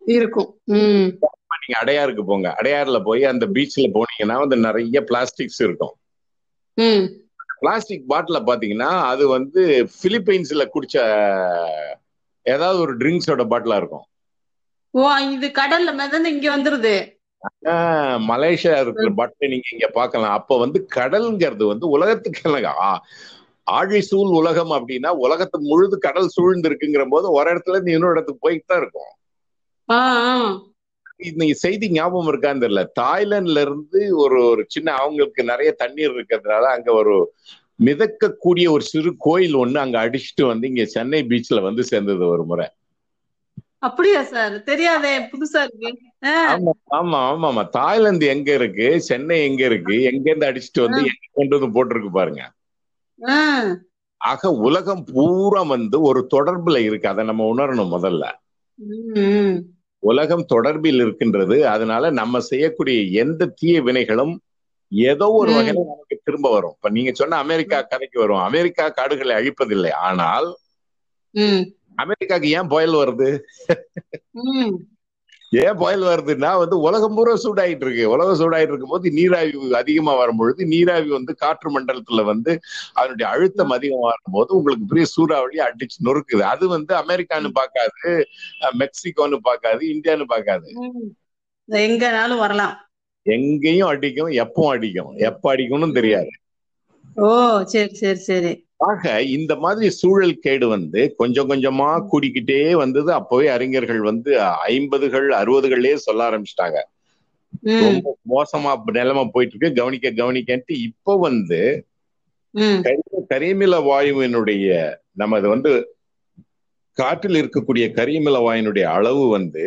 [SPEAKER 2] இருக்கும்.
[SPEAKER 1] நீங்க அடையாருக்கு போங்க. அடையாறுல போய் அந்த பீச்ல போனீங்கன்னா வந்து நிறைய பிளாஸ்டிக்ஸ் இருக்கும். பிளாஸ்டிக் பாட்டில பாத்தீங்கன்னா அது வந்து பிலிப்பைன்ஸ்ல குடிச்ச ஏதாவது ஒரு ட்ரிங்க்ஸோட பாட்டிலா இருக்கும்.
[SPEAKER 2] ஓ இது கடல்ல மிதந்து இங்க வந்துருது.
[SPEAKER 1] மலேசியா இருக்கிற பாட்டில நீங்க இங்க பார்க்கலாம். அப்ப வந்து கடல்ங்கிறது வந்து உலகத்துக்கு இல்லைங்க. ஆழி சூழ் உலகம் அப்படின்னா உலகத்து முழுது கடல் சூழ்ந்து இருக்குங்கிற போது ஒரு இடத்துல இருந்து இன்னொரு இடத்துக்கு போயிட்டு தான் இருக்கும். இந்த செய்தி ஞாபகம் இருக்கான்னு தெரியல. தாய்லாந்துல இருந்து ஒரு ஒரு சின்ன அவங்களுக்கு நிறைய தண்ணீர் இருக்கிறதுனால அங்க ஒரு மிதக்கக்கூடிய ஒரு சிறு கோயில் ஒண்ணு அங்க அடிச்சுட்டு வந்து இங்க சென்னை பீச்ல வந்து சேர்ந்தது ஒரு முறை.
[SPEAKER 2] அப்படியா சார்? தெரியாதே புதுசா இருக்கு.
[SPEAKER 1] ஆமா ஆமா ஆமா தாய்லாந்து எங்க இருக்கு? சென்னை எங்க இருக்கு? எங்க இருந்து அடிச்சுட்டு வந்து எங்க கொண்டு வந்து போட்டிருக்கு பாருங்க. ஆக உலகம் பூரா வந்து ஒரு தொடர்புல இருக்கு. அதை நம்ம உணரணும் முதல்ல. உலகம் தொடர்பில் இருக்கின்றது. அதனால நம்ம செய்யக்கூடிய எந்த தீய வினைகளும் ஏதோ ஒரு. வகையில நமக்கு திரும்ப வரும். இப்ப நீங்க சொன்ன அமெரிக்கா கதைக்கு வரும். அமெரிக்கா காடுகளை அழிப்பதில்லை. ஆனால் அமெரிக்காக்கு ஏன் புயல் வருது. ஏன் புயல் வருதுன்னா வந்து உலகம் பூரா சூடாயிட்டு இருக்கு உலகம் சூடாயிட்டு இருக்கும் போது நீராவி அதிகமா வரும் பொழுது நீராவி வந்து காற்று மண்டலத்துல வந்து அதனுடைய அழுத்தம் அதிகமா வரும்போது உங்களுக்கு பெரிய சூறாவளி அடிச்சு நொறுக்குது. அது வந்து அமெரிக்கான்னு பார்க்காது அஹ் மெக்சிகோன்னு பார்க்காது இந்தியான்னு பார்க்காது.
[SPEAKER 2] ம். எங்கனாலும் வரலாம்.
[SPEAKER 1] எங்கேயும் அடிக்கும் எப்பவும் அடிக்கும். எப்ப அடிக்கும்னு தெரியாது.
[SPEAKER 2] ஓ சரி சரி சரி.
[SPEAKER 1] ஆக இந்த மாதிரி சூழல் கேடு வந்து கொஞ்சம் கொஞ்சமா கூடிக்கிட்டே வந்தது. அப்பவே அறிஞர்கள் வந்து ஐம்பதுகள் அறுபதுகள்லயே சொல்ல ஆரம்பிச்சிட்டாங்க. ரொம்ப மோசமா நிலைமை போயிட்டு இருக்கு கவனிக்க கவனிக்கன்ட்டு இப்போ வந்து கரியமில வாயுவினுடைய நம்ம அது வந்து காற்றில் இருக்கக்கூடிய கரியமில வாயுனுடைய அளவு வந்து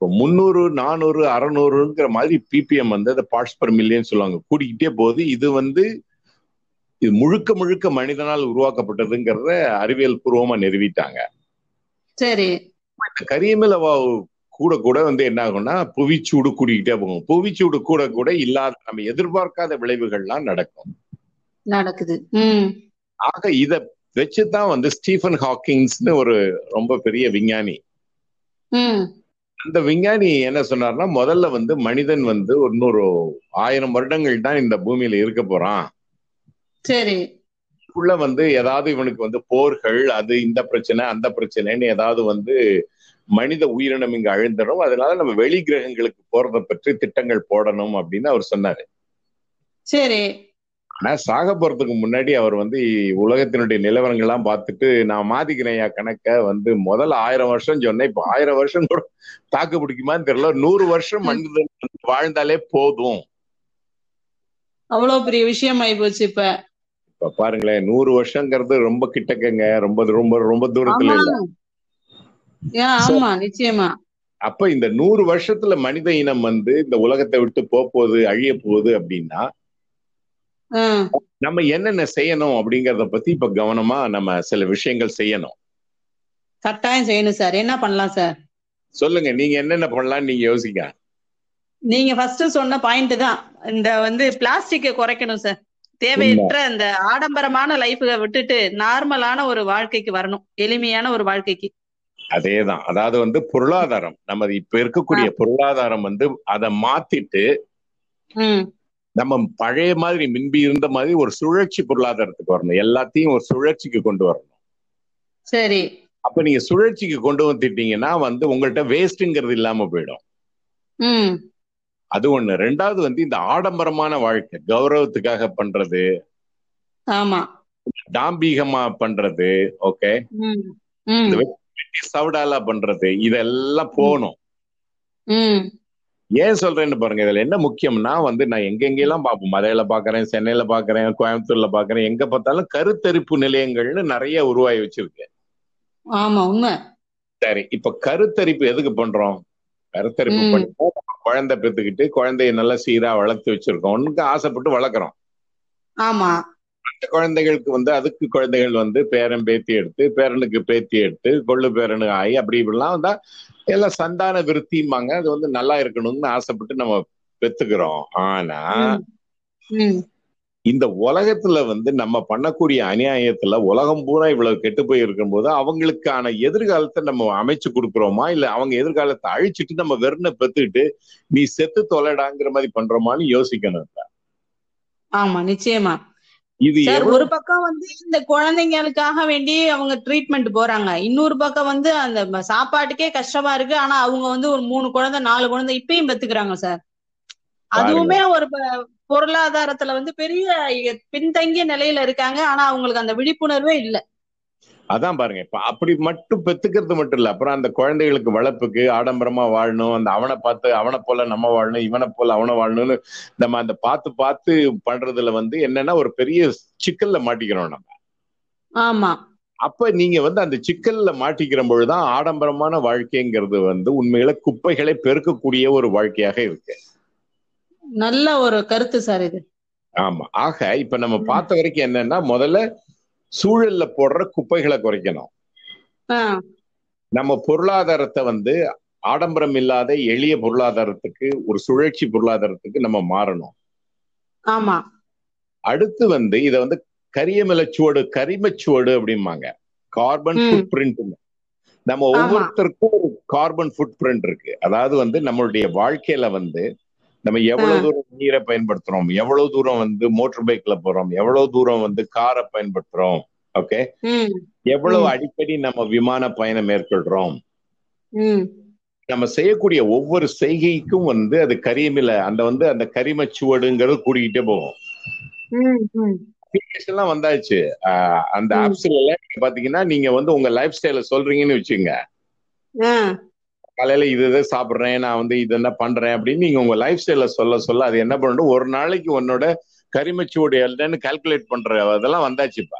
[SPEAKER 1] முந்நூறு நானூறு அறநூறுங்கிற மாதிரி பிபிஎம் வந்து அந்த பார்ட்ஸ் பர் மில்லியன் சொல்லுவாங்க. கூடிக்கிட்டே போகுது. இது வந்து இது முழுக்க முழுக்க மனிதனால் உருவாக்கப்பட்டதுங்கிறத அறிவியல் பூர்வமா நிறுவிட்டாங்க.
[SPEAKER 2] சரி.
[SPEAKER 1] இந்த கரியமில கூட கூட வந்து என்ன ஆகும்னா புவிச்சூடு கூடிக்கிட்டே போகும். புவிச்சூடு கூட கூட இல்லாத நம்ம எதிர்பார்க்காத விளைவுகள்லாம் நடக்கும்.
[SPEAKER 2] நடக்குது.
[SPEAKER 1] ஆக இத வச்சுதான் வந்து ஸ்டீஃபன் ஹாக்கிங்ஸ்னு ஒரு ரொம்ப பெரிய விஞ்ஞானி. அந்த விஞ்ஞானி என்ன சொன்னார்னா முதல்ல வந்து மனிதன் வந்து இன்னொரு ஆயிரம் வருடங்கள் தான் இந்த பூமியில இருக்க போறான்.
[SPEAKER 2] சரி.
[SPEAKER 1] உள்ள வந்து ஏதாவது இவனுக்கு வந்து போர்கள் அது இந்த பிரச்சனை அந்த பிரச்சனைன்னு ஏதாவது வந்து மனித உயிரினம் இங்க அழிந்துடும். அதனால நம்ம வெளி கிரகங்களுக்கு போறதை பற்றி திட்டங்கள் போடணும் அப்படின்னு அவர் சொன்னாரு.
[SPEAKER 2] சரி.
[SPEAKER 1] ஆனா சாக போறதுக்கு முன்னாடி அவர் வந்து உலகத்தினுடைய நிலவரங்கள் எல்லாம் பார்த்துட்டு நான் மாதிக்கிறேன் கணக்க வந்து முதல்ல ஆயிரம் வருஷம் சொன்னேன். இப்ப ஆயிரம் வருஷம் கூட தாக்கு பிடிக்குமான்னு தெரியல. நூறு வருஷம் மனிதன் வாழ்ந்தாலே போதும்.
[SPEAKER 2] அவ்வளவு பெரிய விஷயம் ஆயி போச்சு இப்ப.
[SPEAKER 1] இப்ப பாருங்களேன் நூறு வருஷங்கிறது ரொம்ப கிட்டக்கங்க. ரொம்ப ரொம்ப ரொம்ப தூரத்துல இல்ல.
[SPEAKER 2] நிச்சயமா.
[SPEAKER 1] அப்ப இந்த நூறு வருஷத்துல மனித இனம் வந்து இந்த உலகத்தை விட்டு போக போகுது அழிய போகுது அப்படின்னா நம்ம என்னென்ன செய்யணும் அப்படிங்கறத பத்தி இப்ப கவனமா நம்ம சில விஷயங்கள் செய்யணும்.
[SPEAKER 2] கட்டாயம் செய்யணும் சார். என்ன பண்ணலாம் சார்?
[SPEAKER 1] சொல்லுங்க நீங்க என்னென்ன பண்ணலாம்னு நீங்க யோசிங்க.
[SPEAKER 2] நீங்க ஃபர்ஸ்ட் சொன்ன பாயிண்ட் தான். இந்த வந்து பிளாஸ்டிக்கை குறைக்கணும் சார். தேவையற்ற இந்த ஆடம்பரமான லைஃபை விட்டுட்டு நார்மலான ஒரு வாழ்க்கைக்கு வரணும். எளிமையான ஒரு வாழ்க்கைக்கு.
[SPEAKER 1] அதேதான். அதாவது வந்து பொருளாதாரம். நம்ம இப்ப இருக்கக்கூடிய பொருளாதாரம் வந்து அதை மாத்திட்டு நம்ம பழைய மாதிரி மின்பி இருந்த மாதிரி ஒரு சுழற்சி பொருளாதாரத்துக்கு வரணும். எல்லாத்தையும் ஒரு சுழற்சிக்கு கொண்டு வரணும்.
[SPEAKER 2] சரி.
[SPEAKER 1] அப்ப நீங்க சுழற்சிக்கு கொண்டு வந்துட்டீங்கன்னா வந்து உங்கள்கிட்ட வேஸ்ட்ங்கிறது இல்லாம போயிடும். அது ஒண்ணு. ரெண்டாவது வந்து இந்த ஆடம்பரமான வாழ்க்கை கௌரவத்துக்காக பண்றது
[SPEAKER 2] ஆமா.
[SPEAKER 1] டாம்பீகமா பண்றது ஓகே? சவுடாலா பண்றது இதெல்லாம் போகணும். ஏன் சொல்றேன்னு பாருங்க இதுல என்ன முக்கியம்னா வந்து நான் எங்கெங்கெல்லாம் பார்ப்போம் மதுரையில பாக்குறேன் சென்னையில பாக்குறேன் கோயம்புத்தூர்ல பாக்குறேன் எங்க பார்த்தாலும் கருத்தரிப்பு நிலையங்கள்னு நிறைய உருவாகி வச்சிருக்கு.
[SPEAKER 2] ஆமா உண்மை.
[SPEAKER 1] சரி இப்ப கருத்தரிப்பு எதுக்கு பண்றோம்? கருத்தரிப்பு. பண்ணி குழந்தை பெத்துக்கிட்டு குழந்தைய நல்லா சீரா வளர்த்து வச்சிருக்கோம். ஒண்ணுக்கு ஆசைப்பட்டு வளர்க்குறோம்.
[SPEAKER 2] ஆமா.
[SPEAKER 1] அந்த குழந்தைகளுக்கு வந்து அதுக்கு குழந்தைகள் வந்து பேரன் பேத்தி எடுத்து பேரனுக்கு பேத்தி எடுத்து கொள்ளு பேரனு ஆகி அப்படி இப்படிலாம் வந்தா எல்லாம் சந்தான விருத்திம்பாங்க. அது வந்து நல்லா இருக்கணும்னு ஆசைப்பட்டு நம்ம பெத்துக்கிறோம். ஆனா. இந்த உலகத்துல வந்து நம்ம பண்ணக்கூடிய அநியாயத்துல உலகம் பூரா இவ்வளவு கெட்டு போய் இருக்கும்போது அவங்களுக்கான எதிர்காலத்தை நம்ம அமைச்சு கொடுக்குறோமா? இல்ல அவங்க எதிர்காலத்தை அழிச்சிட்டு நம்ம வெறுனை பெத்துக்கிட்டு நீ செத்து தொலைடாங்கிற மாதிரி பண்றோமான்னு யோசிக்கணும்
[SPEAKER 2] ஆமா நிச்சயமா.
[SPEAKER 1] இது
[SPEAKER 2] ஒரு பக்கம் வந்து இந்த குழந்தைங்களுக்காக வேண்டி அவங்க ட்ரீட்மெண்ட் போறாங்க. இன்னொரு பக்கம் வந்து அந்த சாப்பாட்டுக்கே கஷ்டமா இருக்கு. ஆனா அவங்க வந்து ஒரு மூணு குழந்தை நாலு குழந்தை இப்பயும் பெத்துக்கிறாங்க சார். அதுவுமே ஒரு பொருளாதாரத்துல வந்து பெரிய பின்தங்கிய நிலையில இருக்காங்க. ஆனா அவங்களுக்கு அந்த விழிப்புணர்வே இல்ல.
[SPEAKER 1] அதான் பாருங்க. இப்ப அப்படி மட்டும் பெத்துக்கிறது மட்டும் இல்ல. அப்புறம் அந்த குழந்தைகளுக்கு வளர்ப்புக்கு ஆடம்பரமா வாழணும். அந்த அவனை பார்த்து அவனை போல நம்ம வாழணும் இவனை போல அவனை வாழணும்னு நம்ம அந்த பார்த்து பார்த்து பண்றதுல வந்து என்னன்னா ஒரு பெரிய சிக்கல்ல மாட்டிக்கிறோம் நம்ம.
[SPEAKER 2] ஆமா.
[SPEAKER 1] அப்ப நீங்க வந்து அந்த சிக்கல்ல மாட்டிக்கிற பொழுதுதான் ஆடம்பரமான வாழ்க்கைங்கிறது வந்து உண்மையில குப்பைகளை பெருக்கக்கூடிய ஒரு வாழ்க்கையாக இருக்கு.
[SPEAKER 2] நல்ல ஒரு கருத்து சார் இது.
[SPEAKER 1] ஆமா. ஆக இப்ப நம்ம பார்த்த வரைக்கும் என்னன்னா முதல்ல சூழல்ல போடுற குப்பைகளை குறைக்கணும். நம்ம பொருளாதாரத்தை வந்து ஆடம்பரம் இல்லாத எளிய பொருளாதாரத்துக்கு ஒரு சுழற்சி பொருளாதாரத்துக்கு நம்ம மாறணும்.
[SPEAKER 2] ஆமா.
[SPEAKER 1] அடுத்து வந்து இத வந்து கரியமலச்சுவடு கரிமச்சுவடு அப்படிம்பாங்க. கார்பன். ஃபுட் பிரிண்ட் நம்ம. ஒவ்வொருத்தருக்கும் ஒரு கார்பன் ஃபுட் பிரிண்ட் இருக்கு. அதாவது வந்து நம்மளுடைய வாழ்க்கையில வந்து நம்ம எவ்வளவு. தூரம் நீரை பயன்படுத்துறோம்? எவ்வளவு தூரம் வந்து மோட்டார் பைக்ல போறோம்? எவ்வளவு தூரம் வந்து காரை பயன்படுத்துறோம்? ஓகே எவ்வளவு. அடிக்கடி நம்ம விமான பயணம் மேற்கொள்றோம்? நம்ம செய்யக்கூடிய ஒவ்வொரு செய்கைக்கும் வந்து அது கரியமில அந்த வந்து அந்த கரிமச்சுவடுங்கிறது கூடிக்கிட்டே போகும்.
[SPEAKER 2] ம் ம்.
[SPEAKER 1] Application எல்லாம் வந்தாச்சு. அந்த. ஆப்ஸ்ல பாத்தீங்கன்னா நீங்க வந்து உங்க லைஃப் ஸ்டைல சொல்றீங்கன்னு வச்சுங்க காலையில இது இதை சாப்பிடுறேன் நான் வந்து இது என்ன பண்றேன் அப்படின்னு நீங்க உங்க லைஃப் ஸ்டைல சொல்ல சொல்ல அது என்ன பண்ணணும் ஒரு நாளைக்கு உன்னோட கரிமச்சுவடு என்னன்னு கால்குலேட் பண்ற அதெல்லாம் வந்தாச்சுப்பா.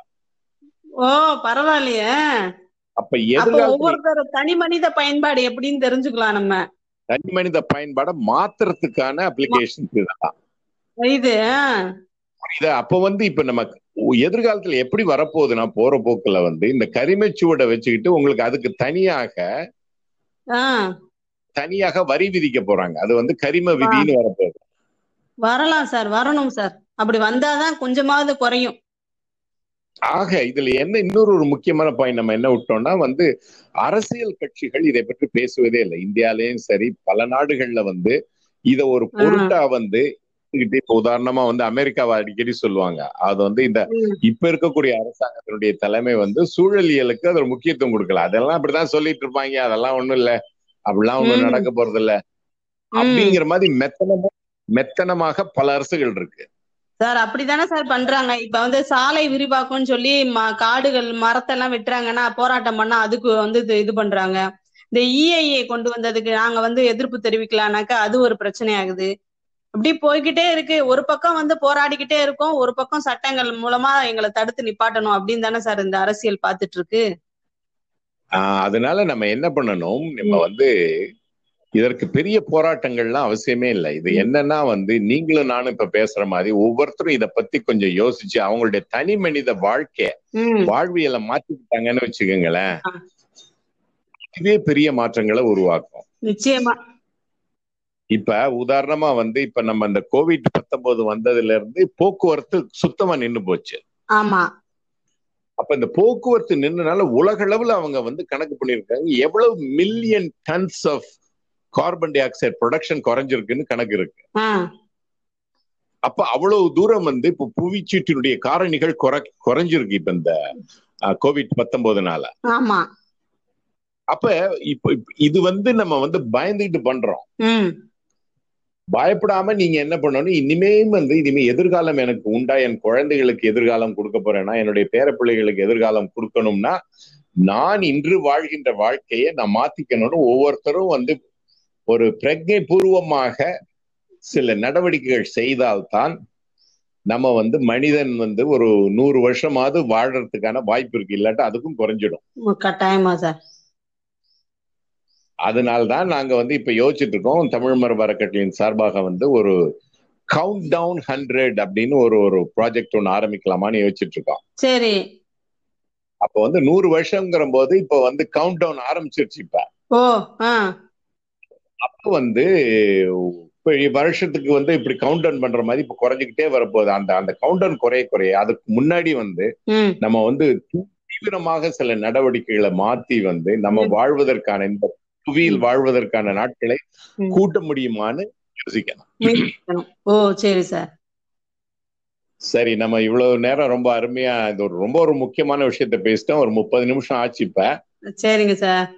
[SPEAKER 2] ஓ பரவாயில்லையே.
[SPEAKER 1] அப்ப
[SPEAKER 2] ஒவ்வொருத்தர் தனி மனித பயன்பாடு எப்படின்னு தெரிஞ்சுக்கலாம் நம்ம.
[SPEAKER 1] தனி மனித பயன்பாடை மாத்துறதுக்கான அப்ளிகேஷன் இதுதான்
[SPEAKER 2] இது
[SPEAKER 1] இத அப்ப வந்து இப்ப நம்ம எதிர்காலத்துல எப்படி வரப்போகுதுன்னா போற போக்குல வந்து இந்த கரிமச்சுவடை வச்சுக்கிட்டு உங்களுக்கு அதுக்கு தனியாக தனியாக வரி விதிக்க போறாங்க. அது வந்து கரிம விதின்னு வரப்போகுது.
[SPEAKER 2] வரலாம் சார் வரணும் சார். அப்படி வந்தாதான் கொஞ்சமாவது குறையும்.
[SPEAKER 1] ஆக இதுல என்ன இன்னொரு ஒரு முக்கியமான பாயிண்ட் நம்ம என்ன விட்டோம்னா வந்து அரசியல் கட்சிகள் இதை பற்றி பேசுவதே இல்லை. இந்தியாலயும் சரி பல நாடுகள்ல வந்து இத ஒரு பொருட்டா வந்து கிட்ட இப்ப உதாரணமா வந்து அமெரிக்காவை அடிக்கடி சொல்லுவாங்க. அது வந்து இந்த. இப்ப இருக்கக்கூடிய அரசாங்கத்தினுடைய தலைமை வந்து சூழலியலுக்கு அது ஒரு முக்கியத்துவம் கொடுக்கல. அதெல்லாம் அப்படிதான் சொல்லிட்டு இருப்பாங்க. அதெல்லாம் ஒண்ணும் இல்ல. அப்படிலாம் ஒண்ணும். நடக்க போறது இல்ல. அப்படிங்கிற மாதிரி மெத்தனமா மெத்தனமாக பல அரசுகள் இருக்கு.
[SPEAKER 2] சார் அப்படித்தானே சார் பண்றாங்க. இப்ப வந்து சாலை விரிவாக்கம்னு சொல்லி காடுகள் மரத்தெல்லாம் வெட்டுறாங்கன்னா போராட்டம் பண்ணா அதுக்கு வந்து இது இது பண்றாங்க. இந்த இஐஏ கொண்டு வந்ததுக்கு நாங்க வந்து எதிர்ப்பு தெரிவிக்கலாம்னாக்கா அது ஒரு பிரச்சனை ஆகுது அப்படி போய்கிட்டே இருக்கு. ஒரு பக்கம் வந்து போராடிக்கிட்டே இருக்கோம். ஒரு பக்கம் சட்டங்கள் மூலமா எங்களை தடுத்து நிப்பாட்டணும் அப்படின்னு தானே சார் இந்த அரசியல் பார்த்துட்டு இருக்கு
[SPEAKER 1] அதனால நம்ம என்ன பண்ணணும்? நம்ம வந்து இதற்கு பெரிய போராட்டங்கள்லாம் அவசியமே இல்லை. இது என்னன்னா வந்து நீங்களும் நானும் இப்ப பேசுற மாதிரி ஒவ்வொருத்தரும் இத பத்தி கொஞ்சம் யோசிச்சு அவங்களுடைய தனி மனித வாழ்க்கை
[SPEAKER 2] ம்.
[SPEAKER 1] வாழ்வியலை மாத்திக்கிட்டாங்கன்னு வச்சுக்கோங்களேன்.
[SPEAKER 2] ஆ.
[SPEAKER 1] இதுவே பெரிய மாற்றங்களை உருவாக்கும்.
[SPEAKER 2] நிச்சயமா.
[SPEAKER 1] இப்ப உதாரணமா வந்து இப்ப நம்ம இந்த கோவிட் பத்தொன்பது வந்ததுல இருந்து போக்குவரத்து சுத்தமா நின்னு போச்சு.
[SPEAKER 2] ஆமா.
[SPEAKER 1] அப்ப இந்த போக்குவரத்து நின்றனால உலக அளவுல அவங்க வந்து கணக்கு பண்ணிருக்காங்க எவ்வளவு million tons of carbon dioxide production குறைஞ்சிருக்குன்னு கணக்கு இருக்கு. அப்ப அவ்வளவு தூரம் வந்து இப்ப புவிச்சீட்டினுடைய காரணிகள் குறை குறைஞ்சிருக்கு இப்ப இந்த கோவிட் பத்தொன்பதுனால.
[SPEAKER 2] ஆமா.
[SPEAKER 1] அப்ப இப்ப இது வந்து நம்ம வந்து பயந்துகிட்டு பண்றோம். பயப்படாம நீங்க என்ன பண்ணணும்? இனிமே வந்து இனிமே எதிர்காலம் எனக்கு உண்டா? என் குழந்தைகளுக்கு எதிர்காலம் கொடுக்க போறேன்னா என்னுடைய பேரப்பிள்ளைகளுக்கு எதிர்காலம் கொடுக்கணும்னா நான் இன்று வாழ்கின்ற வாழ்க்கையை நான் மாத்திக்கணும்னு ஒவ்வொருத்தரும் வந்து ஒரு பிரஜை பூர்வமாக சில நடவடிக்கைகள் செய்தால்தான் நம்ம வந்து மனிதன் வந்து ஒரு நூறு வருஷமாவது வாழறதுக்கான வாய்ப்பு இருக்கு. இல்லாட்டா அதுக்கும் குறைஞ்சிடும்.
[SPEAKER 2] கட்டாயமா சார்.
[SPEAKER 1] அதனால்தான் நாங்க வந்து இப்ப யோசிச்சுட்டு இருக்கோம் தமிழ் மரபு அறக்கட்டளையின் சார்பாக வந்து ஒரு கவுண்ட் டவுன் ஹண்ட்ரட் அப்படின்னு ஒரு ஒரு ப்ராஜெக்ட் ஒன்று ஆரம்பிக்கலாமான்னு யோசிச்சுட்டு இருக்கோம்
[SPEAKER 2] சரி.
[SPEAKER 1] அப்போ வந்து நூறு வருஷங்கிற போது இப்போ வந்து கவுண்ட் டவுன் ஆரம்பிச்சிருச்சு இப்ப. அப்போ வந்து வருஷத்துக்கு வந்து இப்படி கவுண்ட் டவுன் பண்ற மாதிரி இப்ப குறைஞ்சிக்கிட்டே வரப்போகுது. அந்த அந்த கவுண்ட் டவுன் குறைய குறைய அதுக்கு முன்னாடி வந்து நம்ம வந்து தீவிரமாக சில நடவடிக்கைகளை மாத்தி வந்து நம்ம. வாழ்வதற்கான இந்த புவியில். வாழ்வதற்கான நாட்களை. கூட்ட முடியுமான்னு யோசிக்கணும்.
[SPEAKER 2] ஓ சரி சார்.
[SPEAKER 1] சரி நம்ம இவ்வளவு நேரம் ரொம்ப அருமையா இது ஒரு ரொம்ப ஒரு முக்கியமான விஷயத்த பேசிட்டோம். ஒரு முப்பது நிமிஷம் ஆச்சு இப்ப.
[SPEAKER 2] சரிங்க சார்.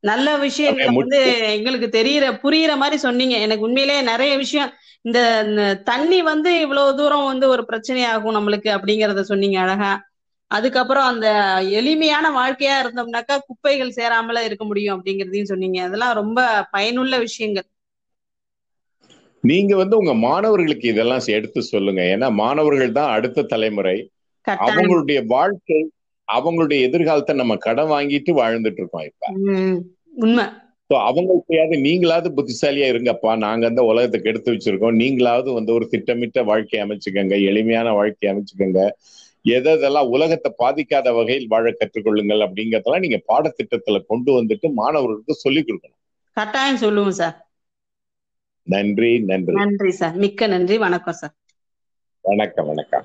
[SPEAKER 2] நல்ல விஷயங்களை
[SPEAKER 1] அப்படியே
[SPEAKER 2] வந்து எங்களுக்கு தெரியற புரியுற மாதிரி சொன்னீங்க. எனக்கு உண்மையிலேயே நிறைய விஷயம் இந்த தண்ணி வந்து இவ்வளவு தூரம் வந்து ஒரு பிரச்சனையாகும் நம்மளுக்கு அப்படிங்கறத சொன்னீங்க அழகா. அதுக்கப்புறம் அந்த எளிமையான வாழ்க்கையா இருந்தோம்னாக்கா குப்பைகள் சேராமல இருக்க முடியும் அப்படிங்கறதையும் சொன்னீங்க. அதெல்லாம் ரொம்ப பயனுள்ள விஷயங்கள்.
[SPEAKER 1] நீங்க வந்து உங்க மாணவர்களுக்கு இதெல்லாம் எடுத்து சொல்லுங்க. ஏன்னா மாணவர்கள் தான் அடுத்த தலைமுறை. அவங்களுடைய வாழ்க்கை அவங்களுடைய எதிர்காலத்தை நம்ம கடன் வாங்கிட்டு வாழ்ந்துட்டு இருக்கோம் இப்ப.
[SPEAKER 2] உண்மை.
[SPEAKER 1] ஸோ அவங்களுக்கையாவது நீங்களாவது புத்திசாலியா இருங்கப்பா. நாங்க அந்த உலகத்துக்கு எடுத்து வச்சிருக்கோம். நீங்களாவது வந்து ஒரு திட்டமிட்ட வாழ்க்கை அமைச்சுக்கோங்க எளிமையான வாழ்க்கை அமைச்சுக்கோங்க. எதெல்லாம் உலகத்தை பாதிக்காத வகையில் வாழ கற்றுக்கொள்ளுங்கள் அப்படிங்கறதெல்லாம் நீங்க பாடத்திட்டத்துல கொண்டு வந்துட்டு மாணவர்களுக்கு சொல்லிக் கொடுக்கணும்.
[SPEAKER 2] கட்டாயம் சொல்லுவோம் சார்.
[SPEAKER 1] நன்றி நன்றி.
[SPEAKER 2] நன்றி சார். மிக்க நன்றி. வணக்கம் சார்.
[SPEAKER 1] வணக்கம் வணக்கம்.